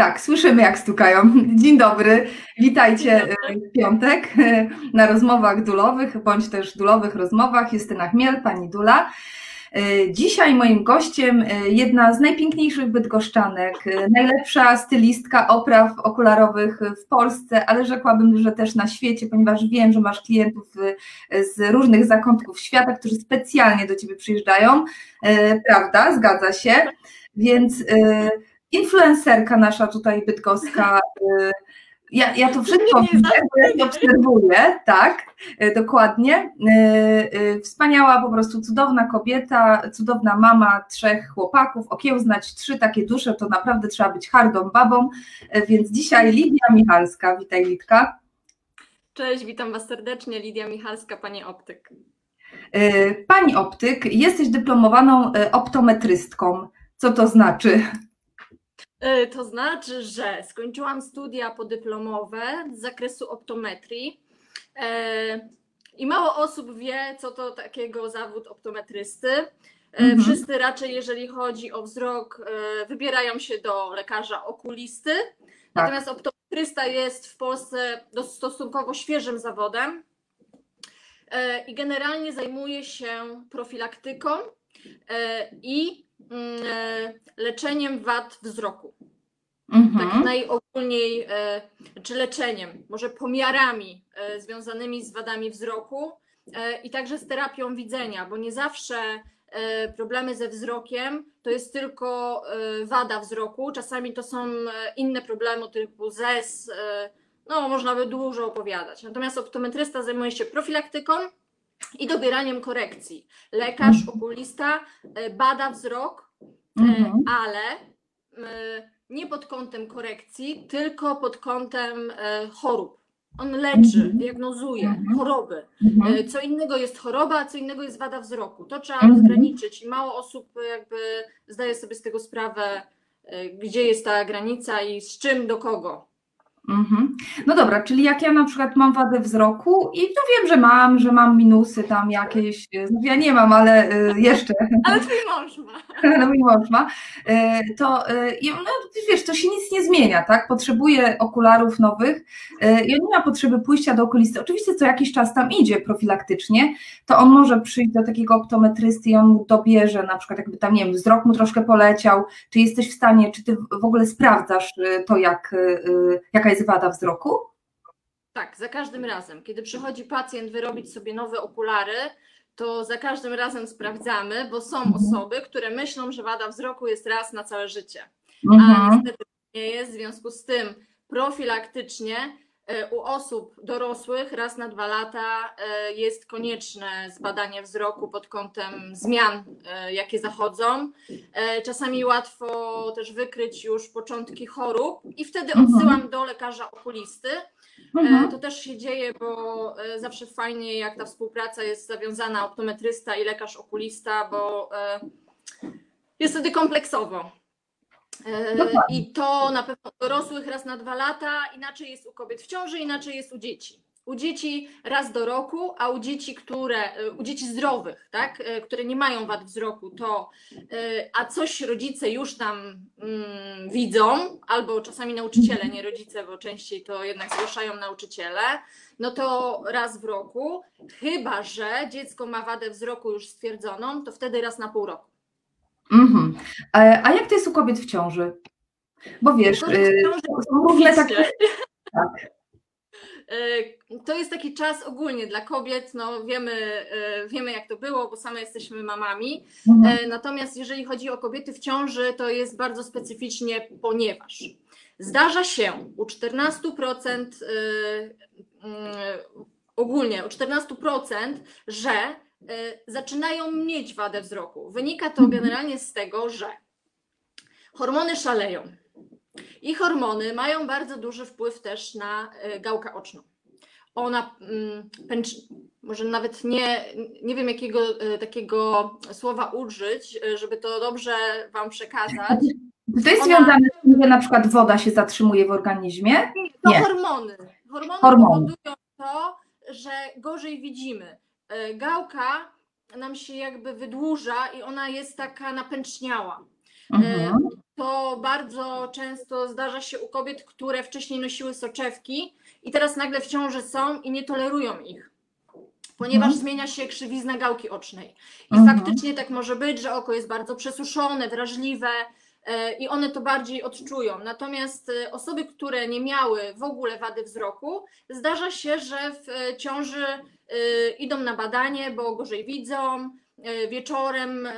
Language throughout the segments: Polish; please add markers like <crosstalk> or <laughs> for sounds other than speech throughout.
Tak, słyszymy jak stukają. Dzień dobry, witajcie Dzień dobry. w piątek na rozmowach dulowych, bądź też dulowych rozmowach. Justyna Chmiel, pani Dula. Dzisiaj moim gościem jedna z najpiękniejszych bydgoszczanek, najlepsza stylistka opraw okularowych w Polsce, ale rzekłabym, że też na świecie, ponieważ wiem, że masz klientów z różnych zakątków świata, którzy specjalnie do ciebie przyjeżdżają. Prawda? Zgadza się. Więc influencerka nasza tutaj bydgoska. Y, ja, ja to wszystko widzę, bo ja to obserwuję, tak, y, dokładnie. Y, wspaniała, po prostu cudowna kobieta, cudowna mama trzech chłopaków, okiełznać trzy takie dusze, to naprawdę trzeba być hardą babą, więc dzisiaj Lidia Michalska, witaj Lidka. Cześć, witam Was serdecznie, Lidia Michalska, Pani Optyk. Pani Optyk, jesteś dyplomowaną optometrystką. Co to znaczy? E, to znaczy, że skończyłam studia podyplomowe z zakresu optometrii e, i mało osób wie, co to takiego zawód optometrysty. E, mhm. Wszyscy raczej, jeżeli chodzi o wzrok, wybierają się do lekarza okulisty. Tak. Natomiast optometrysta jest w Polsce stosunkowo świeżym zawodem i generalnie zajmuje się profilaktyką i leczeniem wad wzroku. Mhm. Tak najogólniej, e, czy leczeniem, może pomiarami e, związanymi z wadami wzroku i także z terapią widzenia, bo nie zawsze problemy ze wzrokiem to jest tylko wada wzroku, czasami to są inne problemy typu ZES, no można by dużo opowiadać. Natomiast optometrysta zajmuje się profilaktyką, i dobieraniem korekcji. Lekarz, mhm. okulista e, bada wzrok, e, mhm. ale e, nie pod kątem korekcji, tylko pod kątem chorób. On leczy, mhm. diagnozuje mhm. choroby. Co innego jest choroba, a co innego jest wada wzroku. To trzeba rozgraniczyć i mało osób jakby zdaje sobie z tego sprawę, gdzie jest ta granica i z czym do kogo. Mhm. No dobra, czyli jak ja na przykład mam wadę wzroku i no wiem, że mam, że mam minusy tam jakieś, no ja nie mam, ale y, jeszcze. Ale twój mąż ma. <laughs> No mój mąż ma. Y, to y, no, wiesz, to się nic nie zmienia, tak? Potrzebuje okularów nowych i on nie ma potrzeby pójścia do okulisty. Oczywiście co jakiś czas tam idzie profilaktycznie, to on może przyjść do takiego optometrysty i on mu dobierze na przykład jakby tam, nie wiem, wzrok mu troszkę poleciał, czy jesteś w stanie, czy ty w ogóle sprawdzasz to, jak, jaka jest jest wada wzroku? Tak, za każdym razem. Kiedy przychodzi pacjent wyrobić sobie nowe okulary, to za każdym razem sprawdzamy, bo są mhm. osoby, które myślą, że wada wzroku jest raz na całe życie. Mhm. A niestety nie jest, w związku z tym profilaktycznie u osób dorosłych raz na dwa lata e, jest konieczne zbadanie wzroku pod kątem zmian, e, jakie zachodzą. Czasami łatwo też wykryć już początki chorób i wtedy mhm. odsyłam do lekarza okulisty. Mhm. To też się dzieje, bo zawsze fajnie, jak ta współpraca jest zawiązana optometrysta i lekarz okulista, bo jest wtedy kompleksowo. E, I to na pewno dorosłych raz na dwa lata, inaczej jest u kobiet w ciąży, inaczej jest u dzieci. U dzieci raz do roku, a u dzieci, które, e, u dzieci zdrowych, tak, e, które nie mają wad wzroku, to a coś rodzice już tam mm, widzą, albo czasami nauczyciele, nie rodzice, bo częściej to jednak zgłaszają nauczyciele, no to raz w roku, chyba że dziecko ma wadę wzroku już stwierdzoną, to wtedy raz na pół roku. Mhm. A jak to jest u kobiet w ciąży? Bo wiesz, y, są różne takie. Tak. Y, to jest taki czas ogólnie dla kobiet, no wiemy, wiemy jak to było, bo same jesteśmy mamami. Mhm. Natomiast jeżeli chodzi o kobiety w ciąży, to jest bardzo specyficznie, ponieważ zdarza się u 14% ogólnie, u 14%, że zaczynają mieć wadę wzroku. Wynika to generalnie z tego, że hormony szaleją. I hormony mają bardzo duży wpływ też na y, gałkę oczną. Ona mm, pęcz, może nawet nie, nie wiem jakiego y, takiego słowa użyć, żeby to dobrze Wam przekazać. To jest Ona... związane z tym, że na przykład woda się zatrzymuje w organizmie? To nie. hormony. Hormony, hormony powodują to, że gorzej widzimy. E, gałka nam się jakby wydłuża i ona jest taka napęczniała. E, mhm. to bardzo często zdarza się u kobiet, które wcześniej nosiły soczewki i teraz nagle w ciąży są i nie tolerują ich, ponieważ Mhm. zmienia się krzywizna gałki ocznej. I Mhm. faktycznie tak może być, że oko jest bardzo przesuszone, wrażliwe e, i one to bardziej odczują. Natomiast osoby, które nie miały w ogóle wady wzroku, zdarza się, że w ciąży idą na badanie, bo gorzej widzą, e, wieczorem e,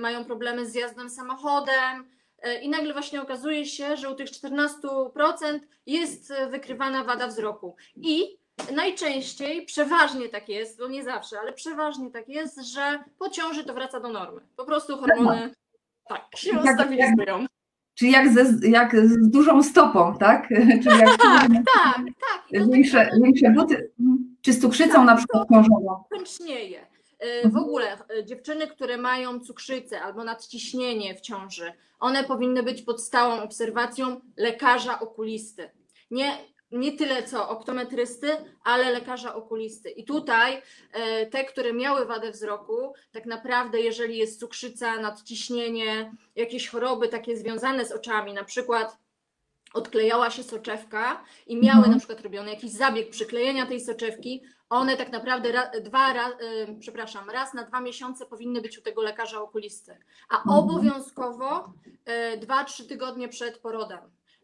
mają problemy z jazdą samochodem. I nagle właśnie okazuje się, że u tych 14% jest wykrywana wada wzroku. I najczęściej, przeważnie tak jest, bo nie zawsze, ale przeważnie tak jest, że po ciąży to wraca do normy. Po prostu hormony tak się Jak- stabilizują. Czyli jak, ze, jak z dużą stopą, tak? <laughs> Czyli jak Tak, tak, tak. Większe, większe buty, czy z cukrzycą na przykład ciążową. pęcznieje. E, Mhm. W ogóle e, dziewczyny, które mają cukrzycę albo nadciśnienie w ciąży, one powinny być pod stałą obserwacją lekarza okulisty. Nie, nie tyle co optometrysty, ale lekarza okulisty. I tutaj e, te, które miały wadę wzroku, tak naprawdę, jeżeli jest cukrzyca, nadciśnienie, jakieś choroby takie związane z oczami, na przykład odklejała się soczewka i miały Mhm. na przykład robiony jakiś zabieg przyklejenia tej soczewki, one tak naprawdę ra, dwa, ra, y, przepraszam, raz na dwa miesiące powinny być u tego lekarza okulisty, a Mhm. obowiązkowo y, dwa, trzy tygodnie przed porodem.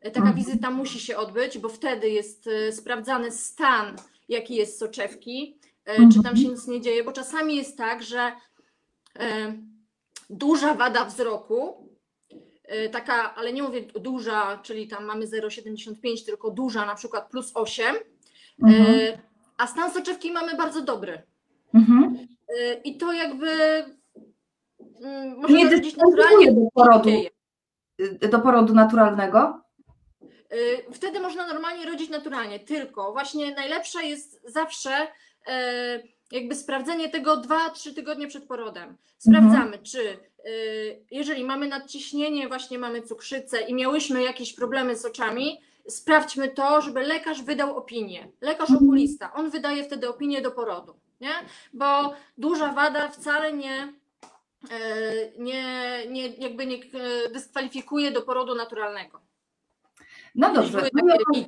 Y, Taka Mhm. wizyta musi się odbyć, bo wtedy jest y, sprawdzany stan, jaki jest soczewki, y, czy tam się nic nie dzieje, bo czasami jest tak, że y, duża wada wzroku, taka, ale nie mówię duża, czyli tam mamy 0,75, tylko duża, na przykład plus 8, Mhm. y, a stan soczewki mamy bardzo dobry. Mhm. Y, I to jakby mm, można Nie naturalnie. do porodu, do porodu naturalnego? Wtedy można normalnie rodzić naturalnie, tylko właśnie najlepsze jest zawsze e, jakby sprawdzenie tego 2-3 tygodnie przed porodem. Sprawdzamy, czy y, jeżeli mamy nadciśnienie, właśnie mamy cukrzycę i miałyśmy jakieś problemy z oczami, sprawdźmy to, żeby lekarz wydał opinię. Lekarz Mhm. okulista, on wydaje wtedy opinię do porodu, nie? Bo duża wada wcale nie, e, nie, nie jakby nie e, dyskwalifikuje do porodu naturalnego. No dobrze. były No takie.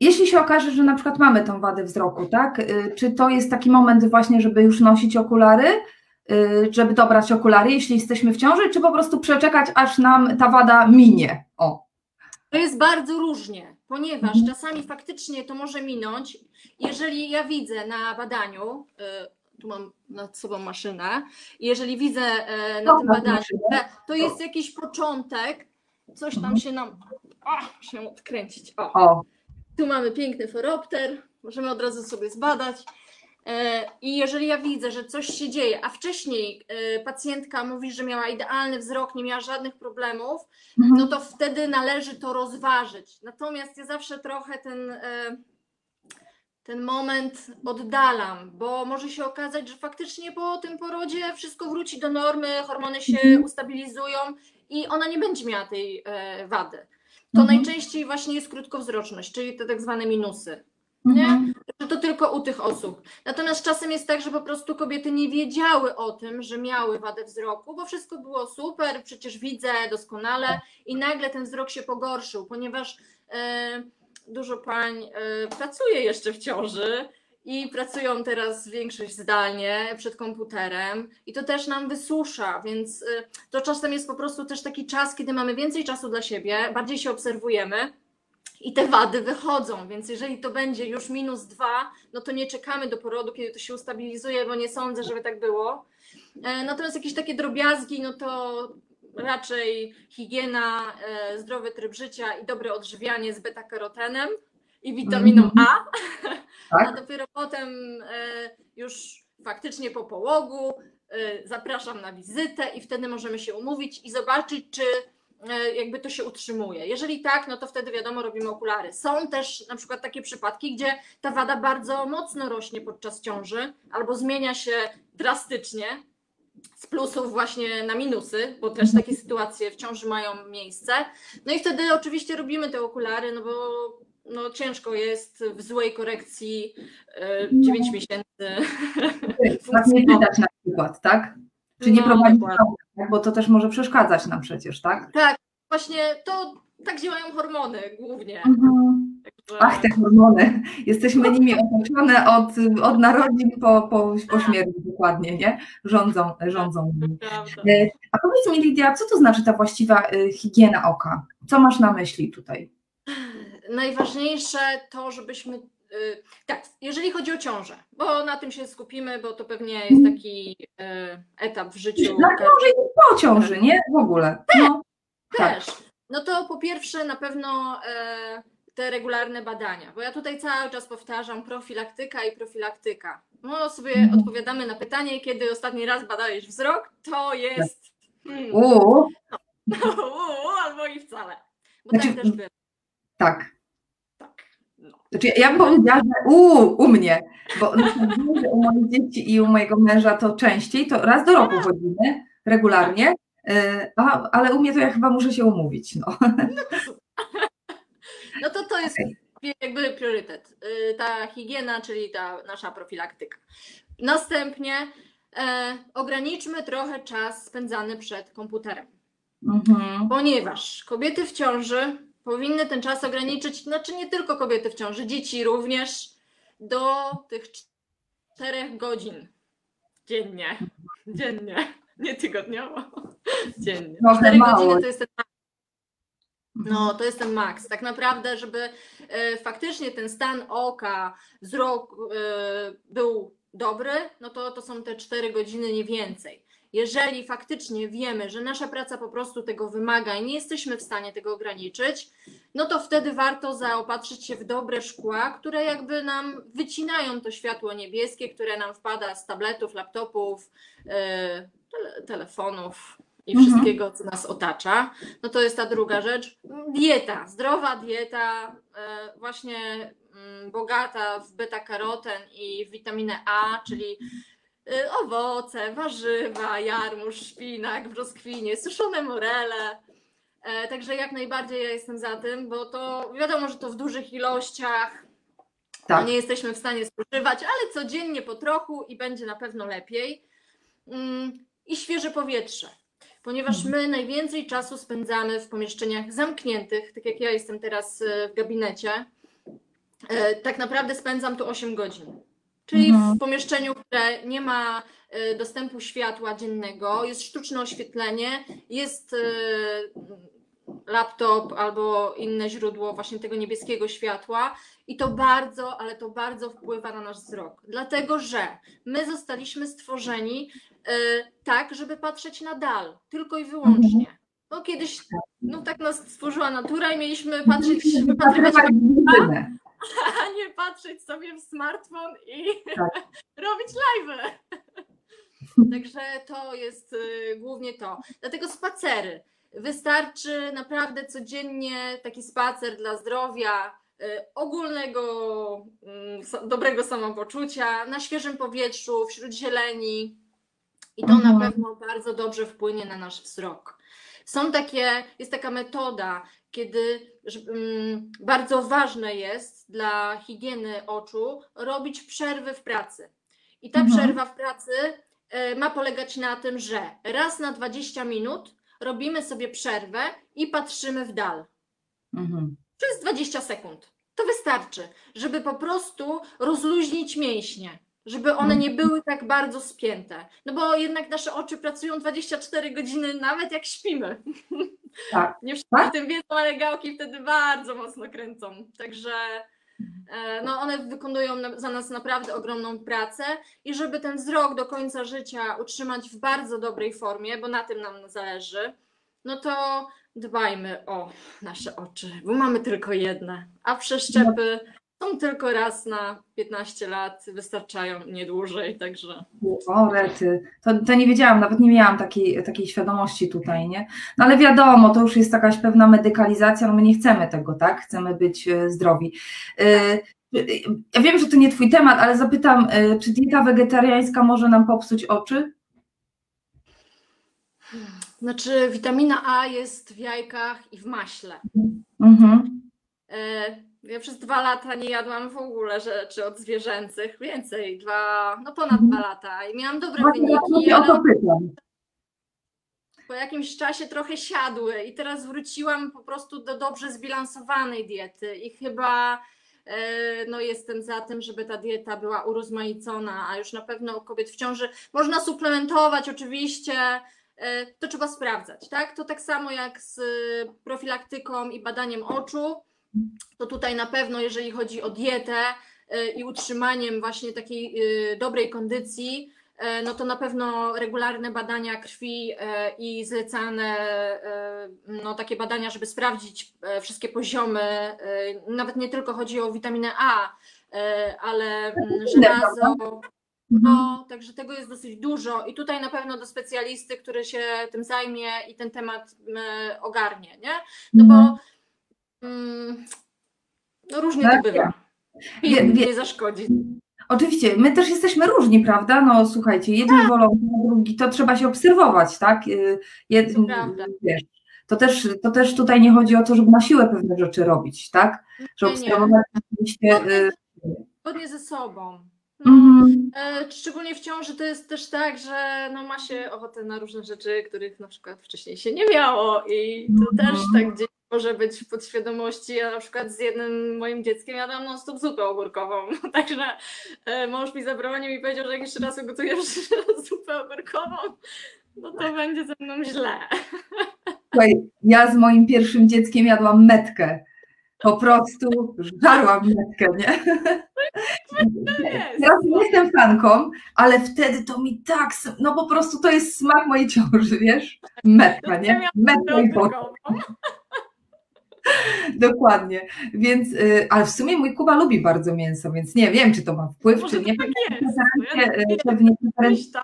Jeśli się okaże, że na przykład mamy tą wadę wzroku, tak? y, Czy to jest taki moment właśnie, żeby już nosić okulary, y, żeby dobrać okulary, jeśli jesteśmy w ciąży, czy po prostu przeczekać, aż nam ta wada minie? O. To jest bardzo różnie, ponieważ Mhm. czasami faktycznie to może minąć. Jeżeli ja widzę na badaniu, y, tu mam nad sobą maszynę, jeżeli widzę e, na tym badaniu, to jest jakiś początek, coś tam się nam o, się odkręcić. O. O. Tu mamy piękny foropter, możemy od razu sobie zbadać. E, I jeżeli ja widzę, że coś się dzieje, a wcześniej e, pacjentka mówi, że miała idealny wzrok, nie miała żadnych problemów, Mhm. no to wtedy należy to rozważyć. Natomiast ja zawsze trochę ten, e, ten moment oddalam, bo może się okazać, że faktycznie po tym porodzie wszystko wróci do normy, hormony się Mhm. ustabilizują i ona nie będzie miała tej wady. To Mhm. najczęściej właśnie jest krótkowzroczność, czyli te tak zwane minusy. Nie? Mhm. To tylko u tych osób. Natomiast czasem jest tak, że po prostu kobiety nie wiedziały o tym, że miały wadę wzroku, bo wszystko było super, przecież widzę doskonale i nagle ten wzrok się pogorszył, ponieważ e, dużo pań e, pracuje jeszcze w ciąży i pracują teraz większość zdalnie przed komputerem. I to też nam wysusza, więc e, to czasem jest po prostu też taki czas, kiedy mamy więcej czasu dla siebie, bardziej się obserwujemy i te wady wychodzą, więc jeżeli to będzie już minus dwa, no to nie czekamy do porodu, kiedy to się ustabilizuje, bo nie sądzę, żeby tak było. E, Natomiast jakieś takie drobiazgi, no to raczej higiena, e, zdrowy tryb życia i dobre odżywianie z beta-karotenem i witaminą A, <laughs> a Tak. dopiero potem e, już faktycznie po połogu e, zapraszam na wizytę i wtedy możemy się umówić i zobaczyć, czy e, jakby to się utrzymuje. Jeżeli tak, no to wtedy wiadomo, robimy okulary. Są też na przykład takie przypadki, gdzie ta wada bardzo mocno rośnie podczas ciąży albo zmienia się drastycznie z plusów właśnie na minusy, bo też takie sytuacje w ciąży mają miejsce. No i wtedy oczywiście robimy te okulary, no bo no ciężko jest w złej korekcji e, 9 miesięcy. Tak nie czytać na przykład, tak? Czy nie No, prowadzić tak? Bo to też może przeszkadzać nam przecież, tak? Tak, właśnie to tak działają hormony głównie. Mhm. Także- Ach, te hormony. Jesteśmy nimi otoczone od, od narodzin po, po, po śmierci dokładnie, nie? Rządzą, rządzą nimi. Prawda. E, A powiedz mi, Lidia, co to znaczy ta właściwa e, higiena oka? Co masz na myśli tutaj? Najważniejsze to, żebyśmy. y, Tak, jeżeli chodzi o ciążę, bo na tym się skupimy, bo to pewnie jest taki y, etap w życiu. Na ciąży i po ciąży, nie? W ogóle. No, tak. Też. No to po pierwsze na pewno e, te regularne badania, bo ja tutaj cały czas powtarzam profilaktyka i profilaktyka. No sobie Mhm. odpowiadamy na pytanie, kiedy ostatni raz badałeś wzrok, to jest hmm, U, <laughs> albo i wcale. Bo Znaczy- tak też było. tak. Tak. No. Znaczy, ja bym powiedziała, że u, u mnie, bo u moich dzieci i u mojego męża to częściej, to raz do roku chodzimy regularnie, e, a, ale u mnie to ja chyba muszę się umówić. No. No to to jest jakby priorytet. Y, Ta higiena, czyli ta nasza profilaktyka. Następnie e, ograniczmy trochę czas spędzany przed komputerem. Mhm. Ponieważ kobiety w ciąży powinny ten czas ograniczyć, znaczy nie tylko kobiety w ciąży, dzieci również, do tych czterech godzin dziennie. Dziennie, nie tygodniowo. Dziennie. Cztery mało. godziny to jest ten no, to jest ten maks. Tak naprawdę, żeby e, faktycznie ten stan oka, wzrok e, był dobry, no to to są te 4 godziny, nie więcej. Jeżeli faktycznie wiemy, że nasza praca po prostu tego wymaga i nie jesteśmy w stanie tego ograniczyć, no to wtedy warto zaopatrzyć się w dobre szkła, które jakby nam wycinają to światło niebieskie, które nam wpada z tabletów, laptopów, tele, telefonów i Mhm. wszystkiego, co nas otacza. No to jest ta druga rzecz. Dieta, zdrowa dieta, e, właśnie mm, bogata w beta-karoten i w witaminę A, czyli owoce, warzywa, jarmuż, szpinak, brzoskwinie, suszone morele. E, Także jak najbardziej ja jestem za tym, bo to wiadomo, że to w dużych ilościach Tak. nie jesteśmy w stanie spożywać, ale codziennie po trochu i będzie na pewno lepiej. Mm, I świeże powietrze, ponieważ my najwięcej czasu spędzamy w pomieszczeniach zamkniętych, tak jak ja jestem teraz e, w gabinecie. E, Tak naprawdę spędzam tu 8 godzin. Czyli Mhm. w pomieszczeniu, które nie ma e, dostępu światła dziennego, jest sztuczne oświetlenie, jest e, laptop albo inne źródło właśnie tego niebieskiego światła i to bardzo, ale to bardzo wpływa na nasz wzrok. Dlatego, że my zostaliśmy stworzeni e, tak, żeby patrzeć na dal, tylko i wyłącznie. Bo kiedyś no tak nas stworzyła natura i mieliśmy patrzeć, wypatrywać. A nie patrzeć sobie w smartfon i Tak. <laughs> robić live'y. <laughs> Także to jest y, głównie to. Dlatego spacery. Wystarczy naprawdę codziennie taki spacer dla zdrowia, y, ogólnego mm, dobrego samopoczucia, na świeżym powietrzu, wśród zieleni. I to Mhm. na pewno bardzo dobrze wpłynie na nasz wzrok. Są takie, jest taka metoda, kiedy mm, bardzo ważne jest dla higieny oczu robić przerwy w pracy. I ta Mhm. przerwa w pracy e, ma polegać na tym, że raz na 20 minut robimy sobie przerwę i patrzymy w dal Mhm. przez 20 sekund. To wystarczy, żeby po prostu rozluźnić mięśnie, żeby one nie były tak bardzo spięte. No bo jednak nasze oczy pracują 24 godziny, nawet jak śpimy. <laughs> Tak. Nie wszyscy Tak. tym wiedzą, ale gałki wtedy bardzo mocno kręcą. Także e, no, one wykonują za nas naprawdę ogromną pracę i żeby ten wzrok do końca życia utrzymać w bardzo dobrej formie, bo na tym nam zależy, no to dbajmy o nasze oczy, bo mamy tylko jedne, a przeszczepy są tylko raz na 15 lat, wystarczają nie dłużej, także O, rety. To, to nie wiedziałam, nawet nie miałam takiej, takiej świadomości tutaj, nie? No ale wiadomo, to już jest jakaś pewna medykalizacja, no my nie chcemy tego, tak? Chcemy być e, zdrowi. E, Ja wiem, że to nie Twój temat, ale zapytam, e, czy dieta wegetariańska może nam popsuć oczy? znaczy witamina A jest w jajkach i w maśle. Mhm. Ja przez dwa lata nie jadłam w ogóle rzeczy od zwierzęcych, więcej, dwa, no ponad dwa lata. I miałam dobre Właśnie wyniki, ja o to pytam. po jakimś czasie trochę siadły. I teraz wróciłam po prostu do dobrze zbilansowanej diety. I chyba e, no jestem za tym, żeby ta dieta była urozmaicona, a już na pewno u kobiet w ciąży można suplementować oczywiście, e, to trzeba sprawdzać, tak? To tak samo jak z profilaktyką i badaniem oczu, to tutaj na pewno jeżeli chodzi o dietę e, i utrzymaniem właśnie takiej dobrej kondycji, E, no to na pewno regularne badania krwi e, i zlecane e, no, takie badania, żeby sprawdzić wszystkie poziomy, nawet nie tylko chodzi o witaminę A, ale mm, żelazo. No, mhm. także tego jest dosyć dużo i tutaj na pewno do specjalisty, który się tym zajmie i ten temat ogarnie, nie? No bo mhm. Mm, no różnie to tak, bywa. I nie zaszkodzi. Oczywiście, my też jesteśmy różni, prawda? No słuchajcie, jedni tak. wolą, drugi, to trzeba się obserwować, tak? Y, Jed, to. Wiesz, to też, to też tutaj nie chodzi o to, żeby na siłę pewne rzeczy robić, tak? Że nie, obserwować nie. Y, zgodnie ze sobą. No, mhm. E, szczególnie w ciąży to jest też tak, że no, ma się ochotę na różne rzeczy, których na przykład wcześniej się nie miało i to mhm. też tak gdzieś może być w podświadomości. Ja na przykład z jednym moim dzieckiem jadam non stop zupę ogórkową. <laughs> Także e, mąż mi zabronił i powiedział, że jak jeszcze raz ugotujesz <laughs> zupę ogórkową, no to będzie ze mną źle. Słuchaj, ja z moim pierwszym dzieckiem jadłam metkę. Po prostu żarłam metkę, nie? Teraz nie jestem fanką, ale wtedy to mi tak, no po prostu to jest smak mojej ciąży, wiesz? Metka, nie? Metka i potem. Dokładnie. Więc, y, ale w sumie mój Kuba lubi bardzo mięso, więc nie wiem, czy to ma wpływ, Może czy nie. Tak jest. Preferencje, pewnie preferencje,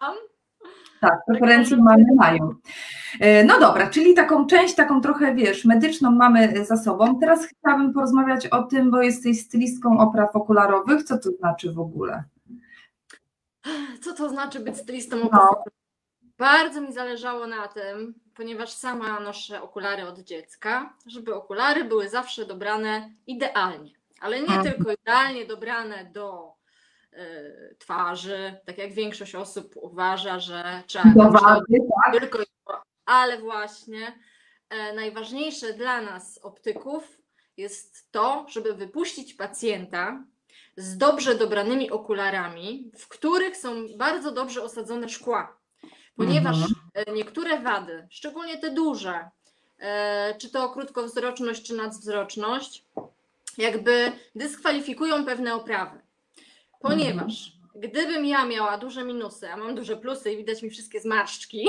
tak, preferencje mamy, mają. Y, no dobra, czyli taką część, taką trochę, wiesz, medyczną mamy za sobą. Teraz chciałabym porozmawiać o tym, bo jesteś stylistką opraw okularowych. Co to znaczy w ogóle? Co to znaczy być stylistą opraw no. Bardzo mi zależało na tym, ponieważ sama noszę okulary od dziecka, żeby okulary były zawsze dobrane idealnie, ale nie tylko idealnie dobrane do twarzy, tak jak większość osób uważa, że trzeba do wady, tak? tylko, ale właśnie e, najważniejsze dla nas optyków jest to, żeby wypuścić pacjenta z dobrze dobranymi okularami, w których są bardzo dobrze osadzone szkła ponieważ mhm. E, niektóre wady, szczególnie te duże, e, czy to krótkowzroczność, czy nadzwroczność, jakby dyskwalifikują pewne oprawy. Ponieważ mhm. gdybym ja miała duże minusy, a mam duże plusy i widać mi wszystkie zmarszczki.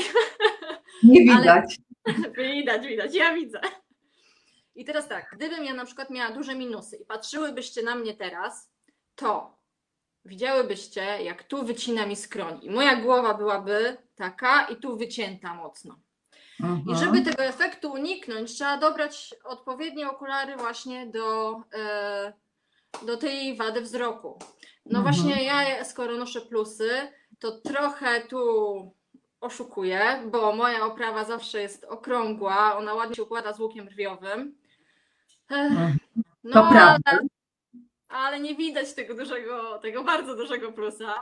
Nie <laughs> widać. <laughs> widać, widać, ja widzę. I teraz tak, gdybym ja na przykład miała duże minusy i patrzyłybyście na mnie teraz, to widziałybyście, jak tu wycina mi skroń. I moja głowa byłaby taka i tu wycięta mocno. Aha. I żeby tego efektu uniknąć, trzeba dobrać odpowiednie okulary właśnie do, e, do tej wady wzroku. No Aha. właśnie ja, skoro noszę plusy, to trochę tu oszukuję, bo moja oprawa zawsze jest okrągła, ona ładnie się układa z łukiem rwiowym. No, to prawda ale nie widać tego dużego, tego bardzo dużego plusa.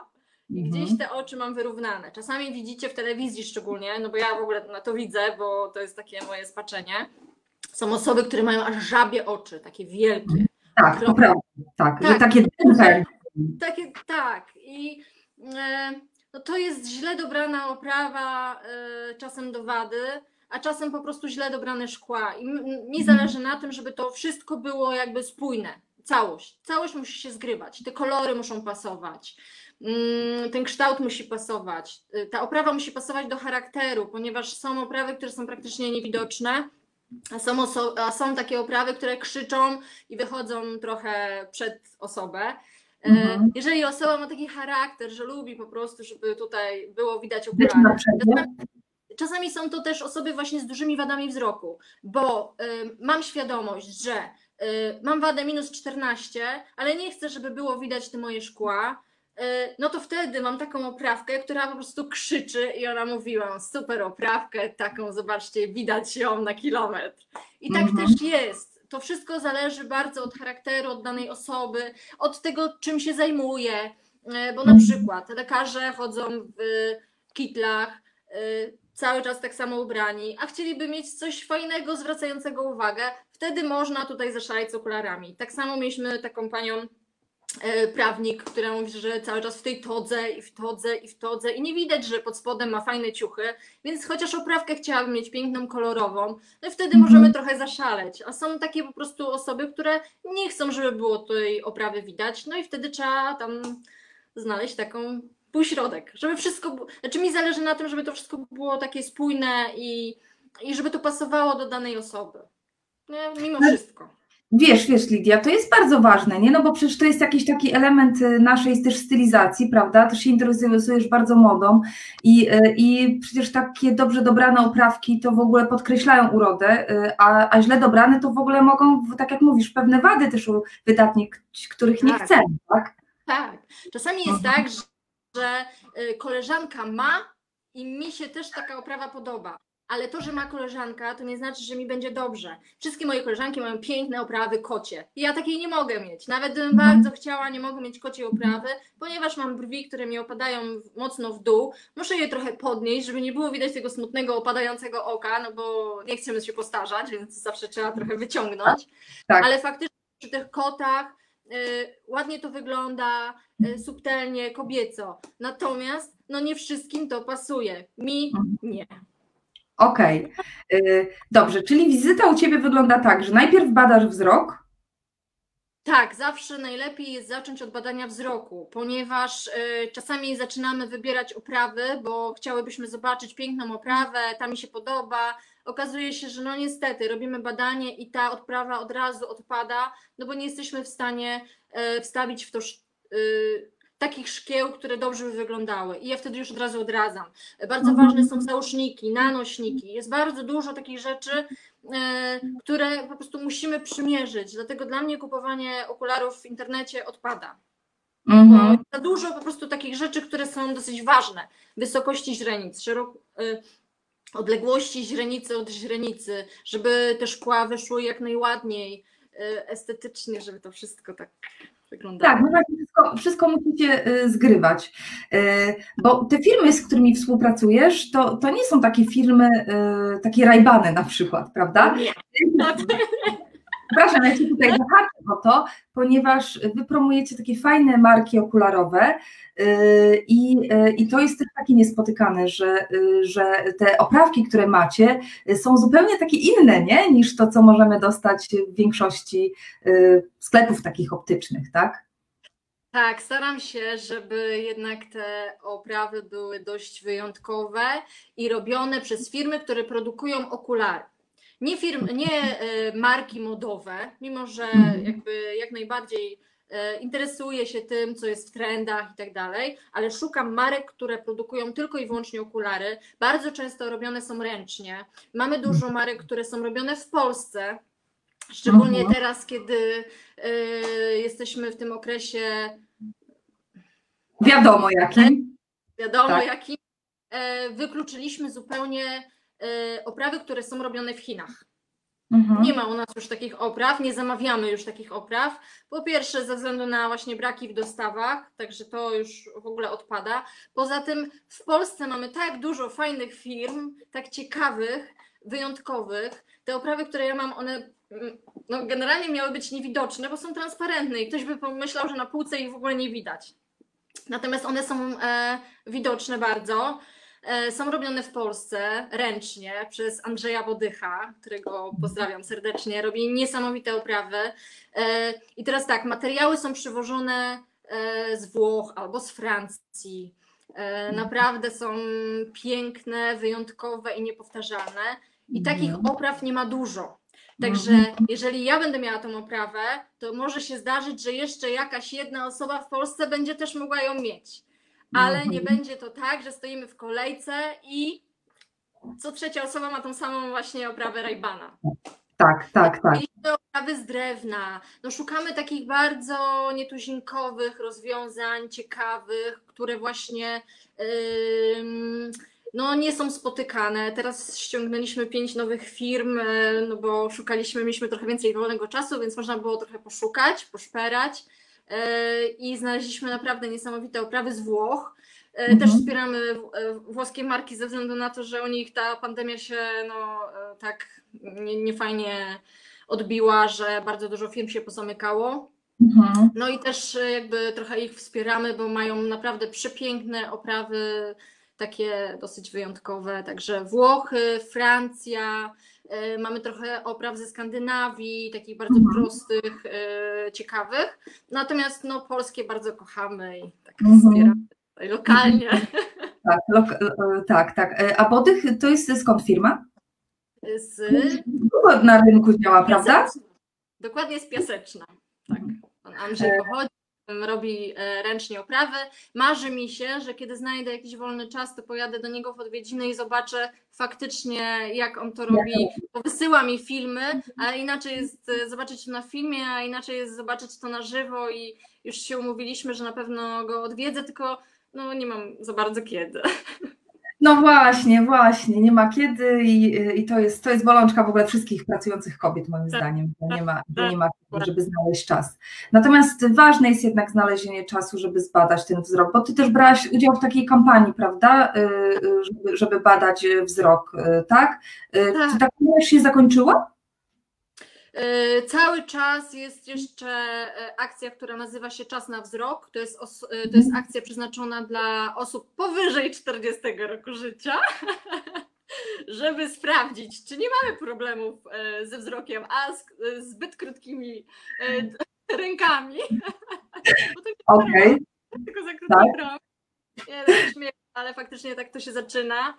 I mhm. gdzieś te oczy mam wyrównane. Czasami widzicie w telewizji szczególnie, no bo ja w ogóle na to widzę, bo to jest takie moje spaczenie. Są osoby, które mają aż żabie oczy, takie wielkie. Tak, to prawda. Tak, tak, takie dębe. Takie, tak. I e, no to jest źle dobrana oprawa e, czasem do wady, a czasem po prostu źle dobrane szkła. I mi zależy na tym, żeby to wszystko było jakby spójne całość. Całość musi się zgrywać, te kolory muszą pasować, mm, ten kształt musi pasować, y, ta oprawa musi pasować do charakteru, ponieważ są oprawy, które są praktycznie niewidoczne, a są, a są takie oprawy, które krzyczą i wychodzą trochę przed osobę. E, mhm. Jeżeli osoba ma taki charakter, że lubi po prostu, żeby tutaj było widać okulary. Czasami są to też osoby właśnie z dużymi wadami wzroku, bo y, mam świadomość, że Y, mam wadę minus 14, ale nie chcę, żeby było widać te moje szkła, y, no to wtedy mam taką oprawkę, która po prostu krzyczy i ona mówiła, super oprawkę, taką, zobaczcie, widać ją na kilometr. I tak mhm. też jest. To wszystko zależy bardzo od charakteru, od danej osoby, od tego, czym się zajmuje, y, bo na przykład lekarze chodzą w kitlach, cały czas tak samo ubrani, a chcieliby mieć coś fajnego, zwracającego uwagę, wtedy można tutaj zaszaleć z okularami. Tak samo mieliśmy taką panią e, prawnik, która mówi, że cały czas w tej todze i w todze i w todze i nie widać, że pod spodem ma fajne ciuchy, więc chociaż oprawkę chciałabym mieć piękną, kolorową, no wtedy Mhm. możemy trochę zaszaleć. A są takie po prostu osoby, które nie chcą, żeby było tej oprawy widać, no i wtedy trzeba tam znaleźć taką półśrodek, żeby wszystko, znaczy mi zależy na tym, żeby to wszystko było takie spójne i, i żeby to pasowało do danej osoby. Nie, mimo wszystko. Wiesz, wiesz, Lidia, to jest bardzo ważne, nie? No bo przecież to jest jakiś taki element y, naszej też stylizacji, prawda? Też się interesujesz bardzo modą i, y, i przecież takie dobrze dobrane oprawki to w ogóle podkreślają urodę, y, a, a źle dobrane to w ogóle mogą, tak jak mówisz, pewne wady też u których nie Tak. chcemy, tak? Tak. Czasami jest Mhm. tak, że, koleżanka ma i mi się też taka oprawa podoba. Ale to, że ma koleżanka, to nie znaczy, że mi będzie dobrze. Wszystkie moje koleżanki mają piękne oprawy kocie. I ja takiej nie mogę mieć. Nawet gdybym Mhm. bardzo chciała, nie mogę mieć kociej oprawy, ponieważ mam brwi, które mi opadają mocno w dół. Muszę je trochę podnieść, żeby nie było widać tego smutnego, opadającego oka, no bo nie chcemy się postarzać, więc zawsze trzeba trochę wyciągnąć. Tak. Ale faktycznie przy tych kotach y, ładnie to wygląda, y, subtelnie, kobieco. Natomiast no nie wszystkim to pasuje. Mi Mhm. nie. Okej, Y, dobrze, czyli wizyta u Ciebie wygląda tak, że najpierw badasz wzrok, Tak, zawsze najlepiej jest zacząć od badania wzroku, ponieważ y, czasami zaczynamy wybierać oprawy, bo chciałybyśmy zobaczyć piękną oprawę, ta mi się podoba. Okazuje się, że no niestety robimy badanie i ta odprawa od razu odpada, no bo nie jesteśmy w stanie y, wstawić w to y, takich szkieł, które dobrze by wyglądały. I ja wtedy już od razu odradzam. Bardzo Mhm. ważne są zauszniki, nanośniki. Jest bardzo dużo takich rzeczy, e, które po prostu musimy przymierzyć. Dlatego dla mnie kupowanie okularów w internecie odpada. Mhm. za dużo po prostu takich rzeczy, które są dosyć ważne. Wysokości źrenic, y, odległości źrenicy od źrenicy, żeby te szkła wyszły jak najładniej, y, estetycznie, żeby to wszystko tak wyglądało. Tak, no właśnie wszystko, wszystko musicie y, zgrywać. Y, Bo te firmy, z którymi współpracujesz, to, to nie są takie firmy, y, takie rajbany na przykład, prawda? Nie. <laughs> Przepraszam, ja Cię tutaj zahaczę o to, ponieważ Wy promujecie takie fajne marki okularowe y, i, y, i to jest też takie niespotykane, że, y, że te oprawki, które macie, są zupełnie takie inne, nie? Niż to, co możemy dostać w większości sklepów takich optycznych, tak? Tak, staram się, żeby jednak te oprawy były dość wyjątkowe i robione przez firmy, które produkują okulary. Nie, firm, nie e, marki modowe, mimo że Mhm. jakby jak najbardziej e, interesuję się tym, co jest w trendach i tak dalej, ale szukam marek, które produkują tylko i wyłącznie okulary. Bardzo często robione są ręcznie. Mamy dużo marek, które są robione w Polsce, szczególnie Mhm. teraz, kiedy e, jesteśmy w tym okresie Wiadomo jakim. wiadomo Tak. jakim, e, wykluczyliśmy zupełnie oprawy, które są robione w Chinach. Mhm. Nie ma u nas już takich opraw, nie zamawiamy już takich opraw. Po pierwsze, ze względu na właśnie braki w dostawach, także to już w ogóle odpada. Poza tym w Polsce mamy tak dużo fajnych firm, tak ciekawych, wyjątkowych. Te oprawy, które ja mam, one mm, no, generalnie miały być niewidoczne, bo są transparentne i ktoś by pomyślał, że na półce ich w ogóle nie widać. Natomiast one są e, widoczne bardzo. E, są robione w Polsce ręcznie przez Andrzeja Bodycha, którego pozdrawiam serdecznie. Robi niesamowite oprawy. E, I teraz tak, materiały są przywożone e, z Włoch albo z Francji. Naprawdę są piękne, wyjątkowe i niepowtarzalne. I takich opraw nie ma dużo. Także jeżeli ja będę miała tą oprawę, to może się zdarzyć, że jeszcze jakaś jedna osoba w Polsce będzie też mogła ją mieć. Ale nie Mhm. będzie to tak, że stoimy w kolejce i co trzecia osoba ma tą samą właśnie oprawę Raybana. Tak, tak, tak. Mieliśmy oprawy z drewna. No szukamy takich bardzo nietuzinkowych rozwiązań, ciekawych, które właśnie ym, no, nie są spotykane. Teraz ściągnęliśmy pięć nowych firm, e, no bo szukaliśmy, mieliśmy trochę więcej wolnego czasu, więc można było trochę poszukać, poszperać. E, I znaleźliśmy naprawdę niesamowite oprawy z Włoch. E, Mhm. Też wspieramy e, włoskie marki ze względu na to, że u nich ta pandemia się no, tak nie- niefajnie odbiła, że bardzo dużo firm się pozamykało. Mhm. No i też jakby trochę ich wspieramy, bo mają naprawdę przepiękne oprawy, takie dosyć wyjątkowe. Także Włochy, Francja, mamy trochę opraw ze Skandynawii, takich bardzo Mhm. prostych, e, ciekawych. Natomiast no, polskie bardzo kochamy i tak Mhm. wspieramy lokalnie. Tak, lok- e, tak, tak. E, A Bodych to jest skąd firma? Z Długo na rynku działa, prawda? Piaseczna. Dokładnie z Piaseczna. Tak. Pan Andrzej pochodzi, robi e, ręcznie oprawy. Marzy mi się, że kiedy znajdę jakiś wolny czas, to pojadę do niego w odwiedziny i zobaczę faktycznie, jak on to robi. Bo wysyła mi filmy, ale inaczej jest e, zobaczyć to na filmie, a inaczej jest zobaczyć to na żywo i już się umówiliśmy, że na pewno go odwiedzę, tylko no nie mam za bardzo kiedy. <laughs> No właśnie, właśnie, nie ma kiedy i, i to, jest, to jest bolączka w ogóle wszystkich pracujących kobiet, moim Tak, zdaniem, nie ma, tak, nie ma kiedy, żeby znaleźć czas. Natomiast ważne jest jednak znalezienie czasu, żeby zbadać ten wzrok, bo ty też brałaś udział w takiej kampanii, prawda, Y, y, żeby, żeby badać y, wzrok, tak? Tak. Czy ta kampania się zakończyła? E, Cały czas jest jeszcze e, akcja, która nazywa się Czas na wzrok. To jest, e, to jest akcja przeznaczona dla osób powyżej 40 roku życia, <laughs> żeby sprawdzić, czy nie mamy problemów ze wzrokiem, a z zbyt krótkimi rękami. <laughs> Okej, tylko za Tak. Nie, no, ale faktycznie tak to się zaczyna.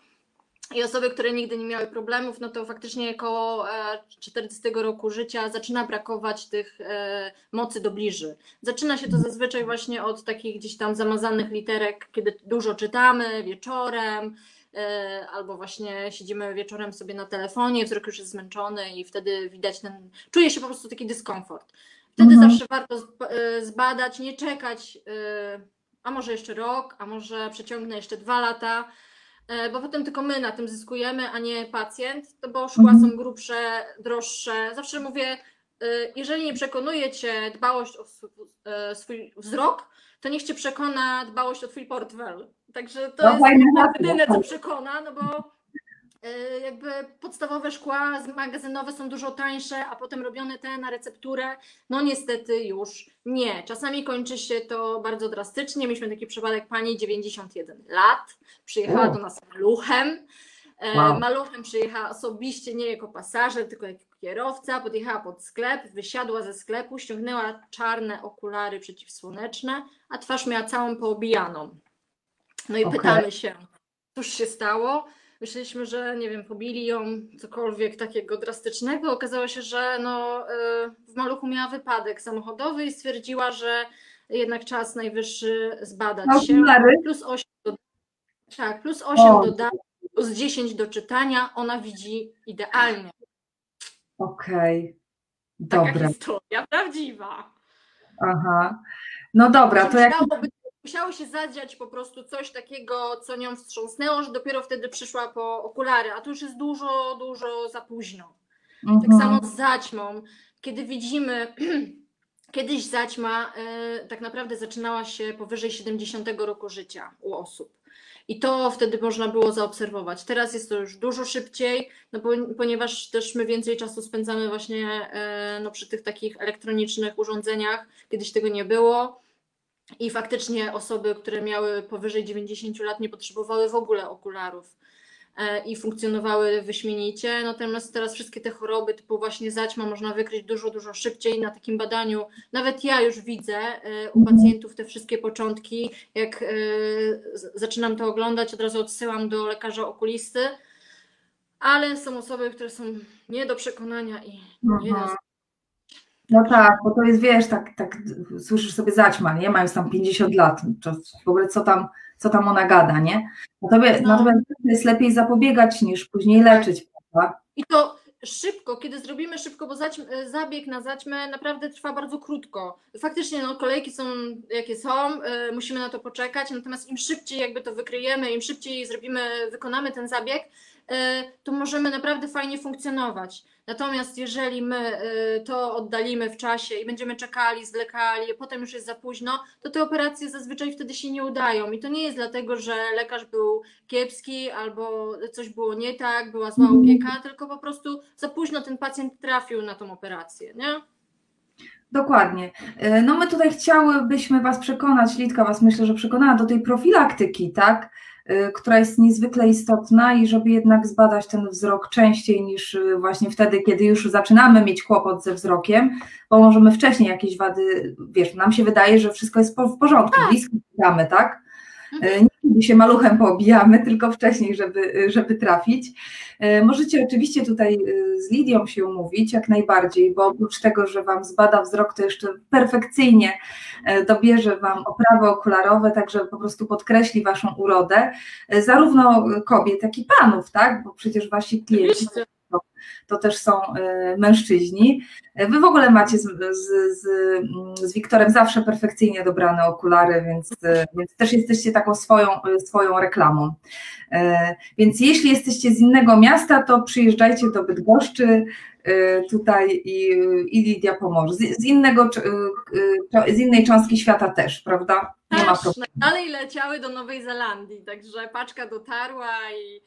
I osoby, które nigdy nie miały problemów, no to faktycznie koło e, 40 roku życia zaczyna brakować tych e, mocy do bliży. Zaczyna się to zazwyczaj właśnie od takich gdzieś tam zamazanych literek, kiedy dużo czytamy wieczorem, e, albo właśnie siedzimy wieczorem sobie na telefonie, wzrok już jest zmęczony i wtedy widać ten, czuje się po prostu taki dyskomfort. Wtedy Mhm. zawsze warto zba- e, zbadać, nie czekać, e, a może jeszcze rok, a może przeciągnę jeszcze dwa lata, e, bo potem tylko my na tym zyskujemy, a nie pacjent, to bo szkła Mhm. są grubsze, droższe. Zawsze mówię, e, jeżeli nie przekonuje Cię dbałość o e, swój wzrok, to niech Cię przekona dbałość o Twój portfel. Także to No, jest jedyne, co tak. przekona, no bo e, jakby podstawowe szkła magazynowe są dużo tańsze, a potem robione te na recepturę, no niestety już nie. Czasami kończy się to bardzo drastycznie. Mieliśmy taki przypadek pani 91 lat, przyjechała do nas maluchem. E, Wow. Maluchem przyjechała osobiście, nie jako pasażer, tylko jako kierowca, podjechała pod sklep, wysiadła ze sklepu, ściągnęła czarne okulary przeciwsłoneczne, a twarz miała całą poobijaną. No i Okej. pytamy się, cóż się stało? Myśleliśmy, że nie wiem, pobili ją cokolwiek takiego drastycznego. Okazało się, że no, y, w maluchu miała wypadek samochodowy i stwierdziła, że jednak czas najwyższy zbadać się. Okulary? Plus 8 do, tak, plus 8 O. do plus 10 do czytania, ona widzi idealnie. okej, Taka dobra, historia prawdziwa. aha. No dobra, to jak musiało się zadziać po prostu coś takiego, co nią wstrząsnęło, że dopiero wtedy przyszła po okulary, a to już jest dużo, dużo za późno. Tak Mhm. samo z zaćmą. Kiedy widzimy, <clears throat> kiedyś zaćma e, tak naprawdę zaczynała się powyżej 70 roku życia u osób. I to wtedy można było zaobserwować. Teraz jest to już dużo szybciej, no bo, ponieważ też my więcej czasu spędzamy właśnie e, no, przy tych takich elektronicznych urządzeniach. Kiedyś tego nie było. I faktycznie osoby, które miały powyżej 90 lat, nie potrzebowały w ogóle okularów e, i funkcjonowały wyśmienicie. Natomiast teraz wszystkie te choroby, typu właśnie zaćma, można wykryć dużo, dużo szybciej na takim badaniu. Nawet ja już widzę e, u Mhm. pacjentów te wszystkie początki. Jak e, zaczynam to oglądać, od razu odsyłam do lekarza okulisty. Ale są osoby, które są nie do przekonania i nie da Mhm. No tak, bo to jest, wiesz, tak, tak słyszysz sobie zaćma, nie? Mając tam 50 lat, to w ogóle co tam, co tam ona gada, nie? Natomiast, No. natomiast jest lepiej zapobiegać niż później leczyć, prawda? I to szybko, kiedy zrobimy szybko, bo zaćm, e, zabieg na zaćmę naprawdę trwa bardzo krótko. Faktycznie no, kolejki są jakie są, e, musimy na to poczekać, natomiast im szybciej jakby to wykryjemy, im szybciej zrobimy, wykonamy ten zabieg, to możemy naprawdę fajnie funkcjonować. Natomiast jeżeli my to oddalimy w czasie i będziemy czekali, zwlekali, a potem już jest za późno, to te operacje zazwyczaj wtedy się nie udają. I to nie jest dlatego, że lekarz był kiepski albo coś było nie tak, była zła opieka, tylko po prostu za późno ten pacjent trafił na tą operację, nie? Dokładnie. E, No my tutaj chciałybyśmy Was przekonać, Litka Was myślę, że przekonała do tej profilaktyki, tak, która jest niezwykle istotna i żeby jednak zbadać ten wzrok częściej niż e, właśnie wtedy, kiedy już zaczynamy mieć kłopot ze wzrokiem, bo możemy wcześniej jakieś wady, wiesz, nam się wydaje, że wszystko jest w porządku, blisko damy, tak? E, Nie kiedy się maluchem poobijamy, tylko wcześniej, żeby, żeby trafić. E, Możecie oczywiście tutaj e, z Lidią się umówić, jak najbardziej, bo oprócz tego, że Wam zbada wzrok, to jeszcze perfekcyjnie e, dobierze Wam oprawy okularowe, także po prostu podkreśli Waszą urodę, e, zarówno kobiet, jak i panów, tak? Bo przecież Wasi klienci Oczywiście. to też są e, mężczyźni. Wy w ogóle macie z, z, z, z Wiktorem zawsze perfekcyjnie dobrane okulary, więc, e, więc też jesteście taką swoją, e, swoją reklamą. Więc jeśli jesteście z innego miasta, to przyjeżdżajcie do Bydgoszczy tutaj i, i Lidia pomoże. Z, z, innego, z innej cząstki świata też, prawda? Nie ma problemu. dalej leciały do Nowej Zelandii, także paczka dotarła i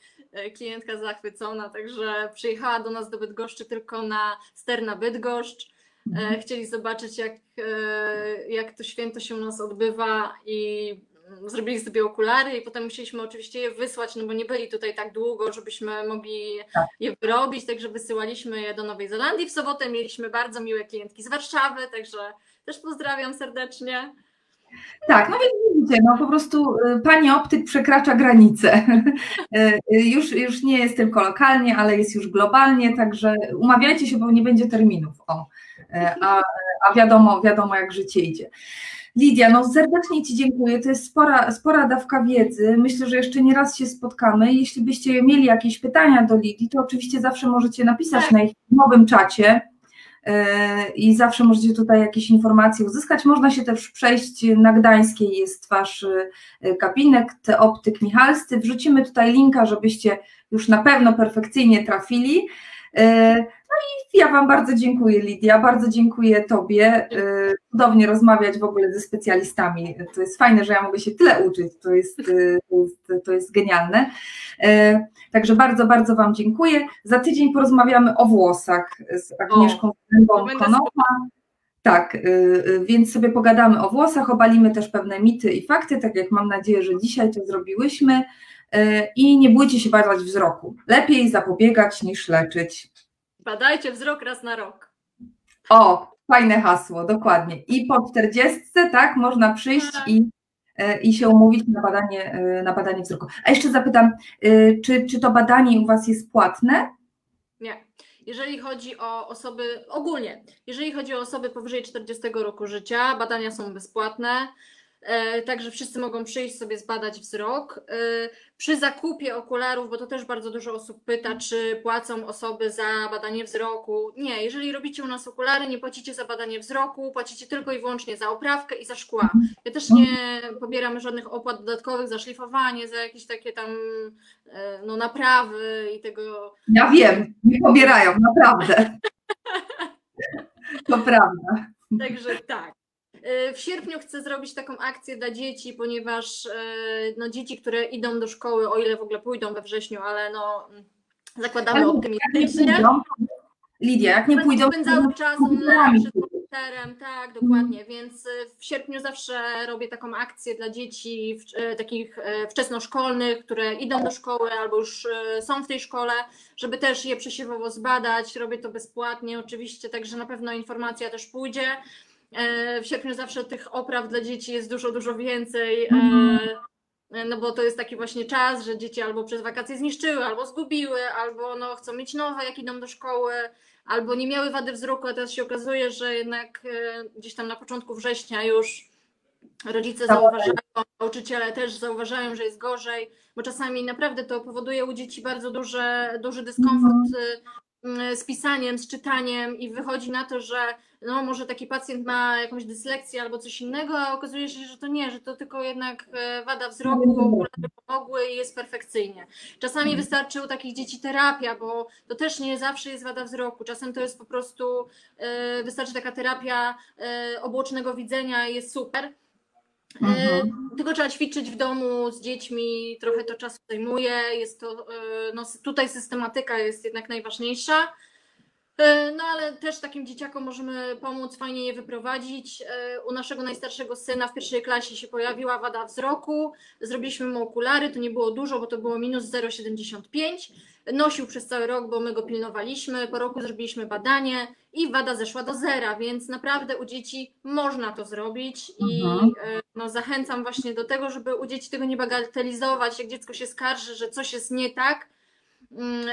klientka zachwycona, także przyjechała do nas do Bydgoszczy tylko na ster na Bydgoszcz. E, Chcieli zobaczyć, jak, e, jak to święto się u nas odbywa i mm, zrobili sobie okulary i potem musieliśmy oczywiście je wysłać, no bo nie byli tutaj tak długo, żebyśmy mogli Tak. je wyrobić, także wysyłaliśmy je do Nowej Zelandii. W sobotę mieliśmy bardzo miłe klientki z Warszawy, także też pozdrawiam serdecznie. Tak, no więc widzicie, no po prostu y, pani optyk przekracza granice. <laughs> Y, y, Już, już nie jest tylko lokalnie, ale jest już globalnie, także umawiajcie się, bo nie będzie terminów. O. A, a wiadomo, wiadomo, jak życie idzie. Lidia, no serdecznie Ci dziękuję. To jest spora, spora dawka wiedzy. Myślę, że jeszcze nie raz się spotkamy. Jeśli byście mieli jakieś pytania do Lidii, to oczywiście zawsze możecie napisać Tak. na ich nowym czacie. Yy, i zawsze możecie tutaj jakieś informacje uzyskać. Można się też przejść na Gdańskiej, jest Wasz yy, gabinet, optyk Michalscy. Wrzucimy tutaj linka, żebyście już na pewno perfekcyjnie trafili. No i ja Wam bardzo dziękuję, Lidia, bardzo dziękuję Tobie. Yy, Cudownie rozmawiać w ogóle ze specjalistami. To jest fajne, że ja mogę się tyle uczyć, to jest, yy, to jest, to jest genialne. Yy, Także bardzo, bardzo Wam dziękuję. Za tydzień porozmawiamy o włosach z Agnieszką Konopą. Tak, y, y, więc sobie pogadamy o włosach, obalimy też pewne mity i fakty, tak jak mam nadzieję, że dzisiaj to zrobiłyśmy. Y, I nie bójcie się badać wzroku. Lepiej zapobiegać niż leczyć. Badajcie wzrok raz na rok. O, fajne hasło, dokładnie. I po 40, tak, można przyjść Tak. i, y, i się umówić na badanie, y, na badanie wzroku. A jeszcze zapytam, y, czy, czy to badanie u Was jest płatne? Nie. Jeżeli chodzi o osoby, ogólnie, jeżeli chodzi o osoby powyżej 40 roku życia, badania są bezpłatne, e, także wszyscy mogą przyjść sobie zbadać wzrok. E, przy zakupie okularów, bo to też bardzo dużo osób pyta, czy płacą osoby za badanie wzroku. Nie, jeżeli robicie u nas okulary, nie płacicie za badanie wzroku, płacicie tylko i wyłącznie za oprawkę i za szkła. Ja też nie pobieram żadnych opłat dodatkowych za szlifowanie, za jakieś takie tam e, no, naprawy i tego Ja wiem, nie pobierają, naprawdę. <laughs> To prawda. Także tak. E, W sierpniu chcę zrobić taką akcję dla dzieci, ponieważ e, no, dzieci, które idą do szkoły, o ile w ogóle pójdą we wrześniu, ale no, zakładamy Ale optymistycznie. Lidia, jak nie pójdą, spędzały czas przed komputerem, tak, dokładnie, więc e, w sierpniu zawsze robię taką akcję dla dzieci w- takich wczesnoszkolnych, które idą do szkoły albo już są w tej szkole, żeby też je przesiewowo zbadać, robię to bezpłatnie oczywiście, także na pewno informacja też pójdzie. E, W sierpniu zawsze tych opraw dla dzieci jest dużo, dużo więcej. e, Mhm. No bo to jest taki właśnie czas, że dzieci albo przez wakacje zniszczyły, albo zgubiły, albo no chcą mieć nowe, jak idą do szkoły, albo nie miały wady wzroku, a teraz się okazuje, że jednak e, gdzieś tam na początku września już rodzice Tak. zauważają, nauczyciele też zauważają, że jest gorzej, bo czasami naprawdę to powoduje u dzieci bardzo duże, duży dyskomfort e, m, z pisaniem, z czytaniem i wychodzi na to, że no może taki pacjent ma jakąś dyslekcję albo coś innego, a okazuje się, że to nie, że to tylko jednak e, wada wzroku, okulary pomogły i jest perfekcyjnie. Czasami wystarczy u takich dzieci terapia, bo to też nie zawsze jest wada wzroku. Czasem to jest po prostu, e, wystarczy taka terapia e, obłocznego widzenia i jest super. Mhm. Tylko trzeba ćwiczyć w domu z dziećmi, trochę to czasu zajmuje. Jest to, no, tutaj systematyka jest jednak najważniejsza. E, No ale też takim dzieciakom możemy pomóc, fajnie je wyprowadzić. E, U naszego najstarszego syna w pierwszej klasie się pojawiła wada wzroku. Zrobiliśmy mu okulary, to nie było dużo, bo to było minus 0,75. Nosił przez cały rok, bo my go pilnowaliśmy. Po roku zrobiliśmy badanie i wada zeszła do zera, więc naprawdę u dzieci można to zrobić i Mhm. e, no, zachęcam właśnie do tego, żeby u dzieci tego nie bagatelizować. Jak dziecko się skarży, że coś jest nie tak,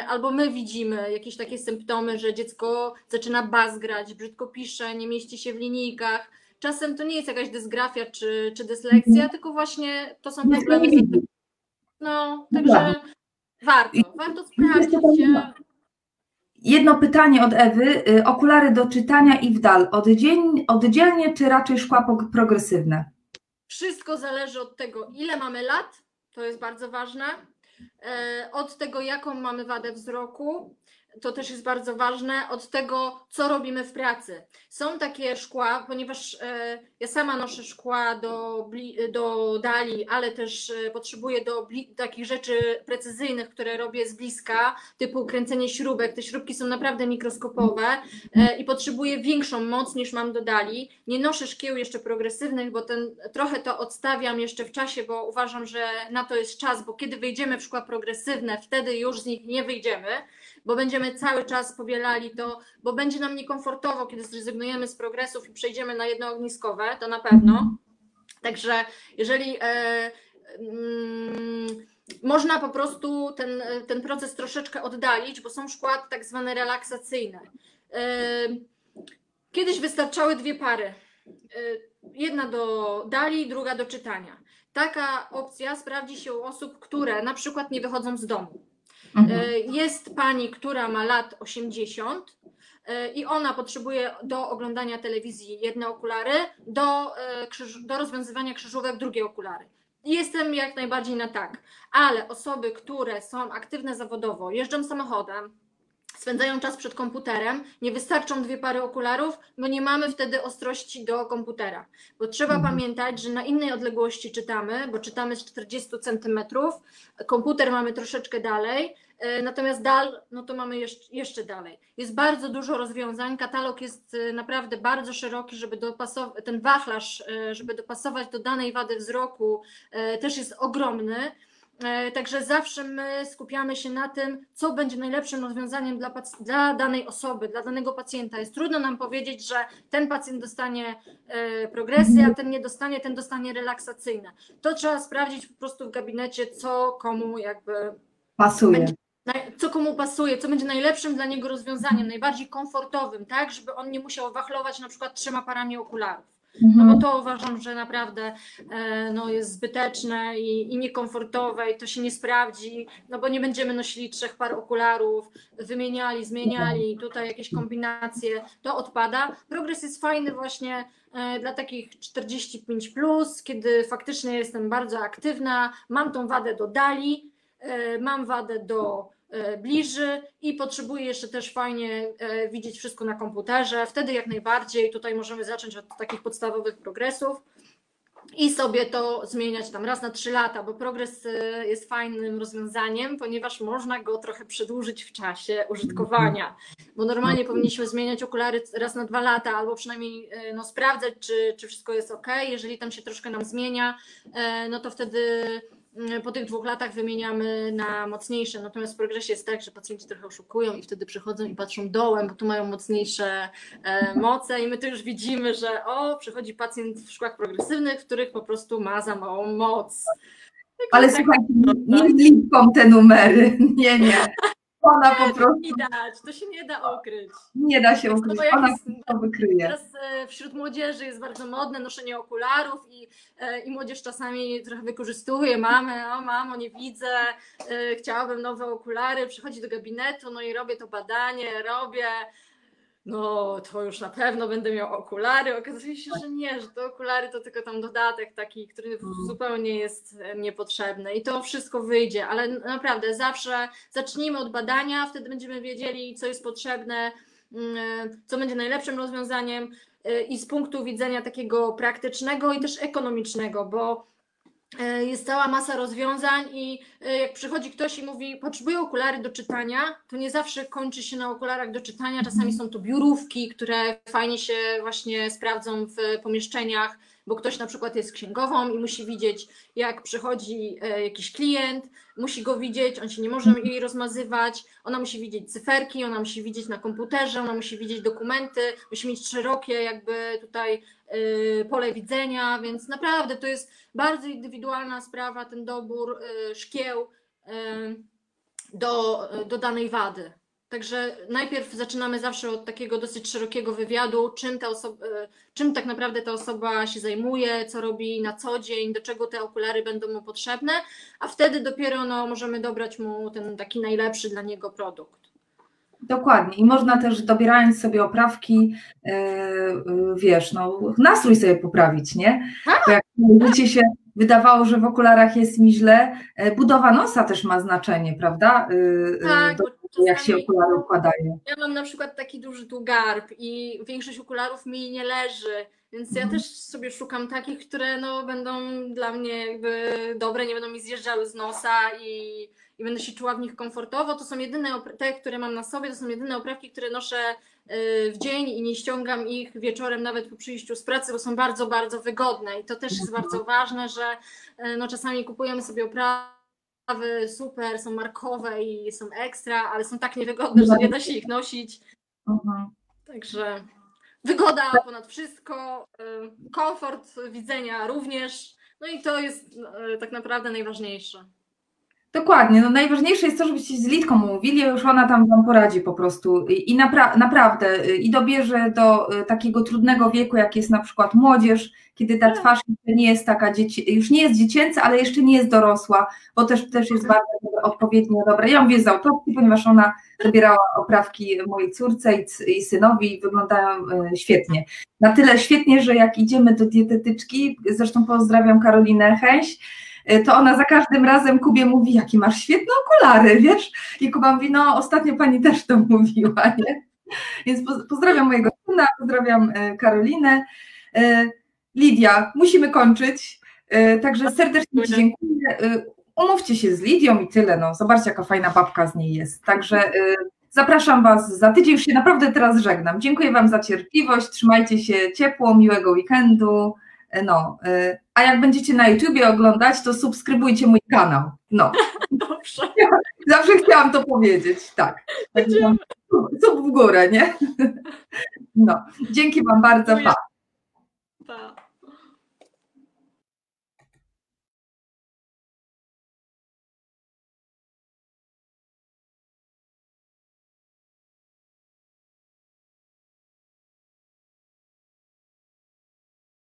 albo my widzimy jakieś takie symptomy, że dziecko zaczyna bazgrać, brzydko pisze, nie mieści się w linijkach. Czasem to nie jest jakaś dysgrafia czy, czy dyslekcja, tylko właśnie to są Mhm. Nie problemy. No, No także warto, I- warto jeszcze sprawdzić. Jedno pytanie od Ewy. Y, Okulary do czytania i w dal. Oddzielnie, oddzielnie czy raczej szkła progresywne? Wszystko zależy od tego, ile mamy lat, to jest bardzo ważne. E, Od tego, jaką mamy wadę wzroku, to też jest bardzo ważne. Od tego, co robimy w pracy. Są takie szkła, ponieważ e, ja sama noszę szkła do, do dali, ale też e, potrzebuję do takich rzeczy precyzyjnych, które robię z bliska, typu kręcenie śrubek. Te śrubki są naprawdę mikroskopowe e, i potrzebuję większą moc niż mam do dali. Nie noszę szkieł jeszcze progresywnych, bo ten, trochę to odstawiam jeszcze w czasie, bo uważam, że na to jest czas, bo kiedy wyjdziemy w szkła progresywne, wtedy już z nich nie wyjdziemy, bo będziemy cały czas powielali to, bo będzie nam niekomfortowo, kiedy zrezygnujemy z progresów i przejdziemy na jednoogniskowe, to na pewno. Także jeżeli e, mm, można po prostu ten, ten proces troszeczkę oddalić, bo są szkła tak zwane relaksacyjne. E, Kiedyś wystarczały dwie pary. E, Jedna do dali, druga do czytania. Taka opcja sprawdzi się u osób, które na przykład nie wychodzą z domu. Mhm. E, Jest pani, która ma lat 80 e, i ona potrzebuje do oglądania telewizji jedne okulary, do, e, do rozwiązywania krzyżówek drugie okulary. Jestem jak najbardziej na tak, ale osoby, które są aktywne zawodowo, jeżdżą samochodem, spędzają czas przed komputerem, nie wystarczą dwie pary okularów, bo nie mamy wtedy ostrości do komputera. Bo trzeba Mhm. pamiętać, że na innej odległości czytamy, bo czytamy z 40 centymetrów, komputer mamy troszeczkę dalej, natomiast dal, no to mamy jeszcze, dalej. Jest bardzo dużo rozwiązań, katalog jest e, naprawdę bardzo szeroki, żeby dopasować, ten wachlarz, e, żeby dopasować do danej wady wzroku, e, też jest ogromny. E, Także zawsze my skupiamy się na tym, co będzie najlepszym rozwiązaniem dla, dla danej osoby, dla danego pacjenta. Jest trudno nam powiedzieć, że ten pacjent dostanie e, progresję, a ten nie dostanie, ten dostanie relaksacyjne. To trzeba sprawdzić po prostu w gabinecie, co komu jakby Pasuje. będzie- co komu pasuje, co będzie najlepszym dla niego rozwiązaniem, najbardziej komfortowym, tak, żeby on nie musiał wachlować na przykład trzema parami okularów. No Mhm. bo to uważam, że naprawdę e, no, jest zbyteczne i, i niekomfortowe i to się nie sprawdzi, no bo nie będziemy nosili trzech par okularów, wymieniali, zmieniali, tutaj jakieś kombinacje, to odpada. Progres jest fajny właśnie e, dla takich 45+, plus, kiedy faktycznie jestem bardzo aktywna, mam tą wadę do dali, e, mam wadę do bliży i potrzebuję jeszcze też fajnie e, widzieć wszystko na komputerze. Wtedy jak najbardziej tutaj możemy zacząć od takich podstawowych progresów i sobie to zmieniać tam raz na trzy lata, bo progres e, jest fajnym rozwiązaniem, ponieważ można go trochę przedłużyć w czasie użytkowania. Bo normalnie powinniśmy zmieniać okulary raz na dwa lata, albo przynajmniej e, no, sprawdzać, czy, czy wszystko jest ok. Jeżeli tam się troszkę nam zmienia, e, no to wtedy po tych dwóch latach wymieniamy na mocniejsze. Natomiast w progresie jest tak, że pacjenci trochę oszukują i wtedy przychodzą i patrzą dołem, bo tu mają mocniejsze e, moce i my tu już widzimy, że o, przychodzi pacjent w szkłach progresywnych, w których po prostu ma za małą moc. Ale tak słuchajcie, nie z lipką te numery. <laughs> Nie, nie. Ona po prostu widać, to się nie da ukryć. nie da się ukryć. Ona jest- to wykryje. Teraz e, wśród młodzieży jest bardzo modne noszenie okularów i, e, i młodzież czasami trochę wykorzystuje mamę, o mamo nie widzę, e, chciałabym nowe okulary, przychodzi do gabinetu, no i robię to badanie, robię no to już na pewno będę miał okulary. Okazuje się, że nie, że te okulary to tylko tam dodatek taki, który Mhm. zupełnie jest e, niepotrzebny i to wszystko wyjdzie, ale naprawdę zawsze zacznijmy od badania, wtedy będziemy wiedzieli, co jest potrzebne, mm, e, co będzie najlepszym rozwiązaniem e, i z punktu widzenia takiego praktycznego i też ekonomicznego, bo jest cała masa rozwiązań i e, jak przychodzi ktoś i mówi, potrzebuję okulary do czytania, to nie zawsze kończy się na okularach do czytania. Czasami są to biurówki, które fajnie się właśnie sprawdzą w pomieszczeniach, bo ktoś na przykład jest księgową i musi widzieć, jak przychodzi e, jakiś klient, musi go widzieć, on się nie może jej rozmazywać, ona musi widzieć cyferki, ona musi widzieć na komputerze, ona musi widzieć dokumenty, musi mieć szerokie jakby tutaj pole widzenia, więc naprawdę to jest bardzo indywidualna sprawa, ten dobór y, szkieł y, do, do danej wady. Także najpierw zaczynamy zawsze od takiego dosyć szerokiego wywiadu, czym, y, czym tak naprawdę ta osoba się zajmuje, co robi na co dzień, do czego te okulary będą mu potrzebne, a wtedy dopiero no, możemy dobrać mu ten taki najlepszy dla niego produkt. Dokładnie. I można też dobierając sobie oprawki, yy, wiesz, no, nastrój sobie poprawić, nie? Bo jak życie się wydawało, że w okularach jest mi źle, budowa nosa też ma znaczenie, prawda? Yy, tak, do, jak się okulary układają. Ja mam na przykład taki duży tu garb i większość okularów mi nie leży, więc ja też sobie szukam takich, które no, będą dla mnie jakby dobre, nie będą mi zjeżdżały z nosa i, i będę się czuła w nich komfortowo. To są jedyne, te, które mam na sobie, to są jedyne oprawki, które noszę w dzień i nie ściągam ich wieczorem nawet po przyjściu z pracy, bo są bardzo, bardzo wygodne i to też jest bardzo ważne, że no, czasami kupujemy sobie oprawy super, są markowe i są ekstra, ale są tak niewygodne, że nie da się ich nosić. Mhm. Także wygoda ponad wszystko, komfort widzenia również, no i to jest tak naprawdę najważniejsze. Dokładnie, no najważniejsze jest to, żebyście z Litką mówili, już ona tam wam poradzi po prostu i napra naprawdę i dobierze do takiego trudnego wieku, jak jest na przykład młodzież, kiedy ta twarz nie jest taka, dzieci, już nie jest dziecięca, ale jeszcze nie jest dorosła, bo też, też jest bardzo odpowiednio dobra. Ja mówię z autopsji, ponieważ ona zabierała oprawki mojej córce i, i synowi i wyglądają świetnie. Na tyle świetnie, że jak idziemy do dietetyczki, zresztą pozdrawiam Karolinę Chęś, to ona za każdym razem Kubie mówi, jakie masz świetne okulary, wiesz? I Kuba mówi, no ostatnio pani też to mówiła, <laughs> nie? Więc pozdrawiam mojego syna, pozdrawiam Karolinę. Lidia, musimy kończyć, także serdecznie Ci dziękuję. Umówcie się z Lidią i tyle, no zobaczcie jaka fajna babka z niej jest. Także zapraszam Was za tydzień, już się naprawdę teraz żegnam. Dziękuję Wam za cierpliwość, trzymajcie się ciepło, miłego weekendu. No, a jak będziecie na YouTubie oglądać, to subskrybujcie mój kanał. No. <laughs> Dobrze. Zawsze chciałam to powiedzieć, tak. Sub w górę, nie? <laughs> No, dzięki Wam bardzo. Pa.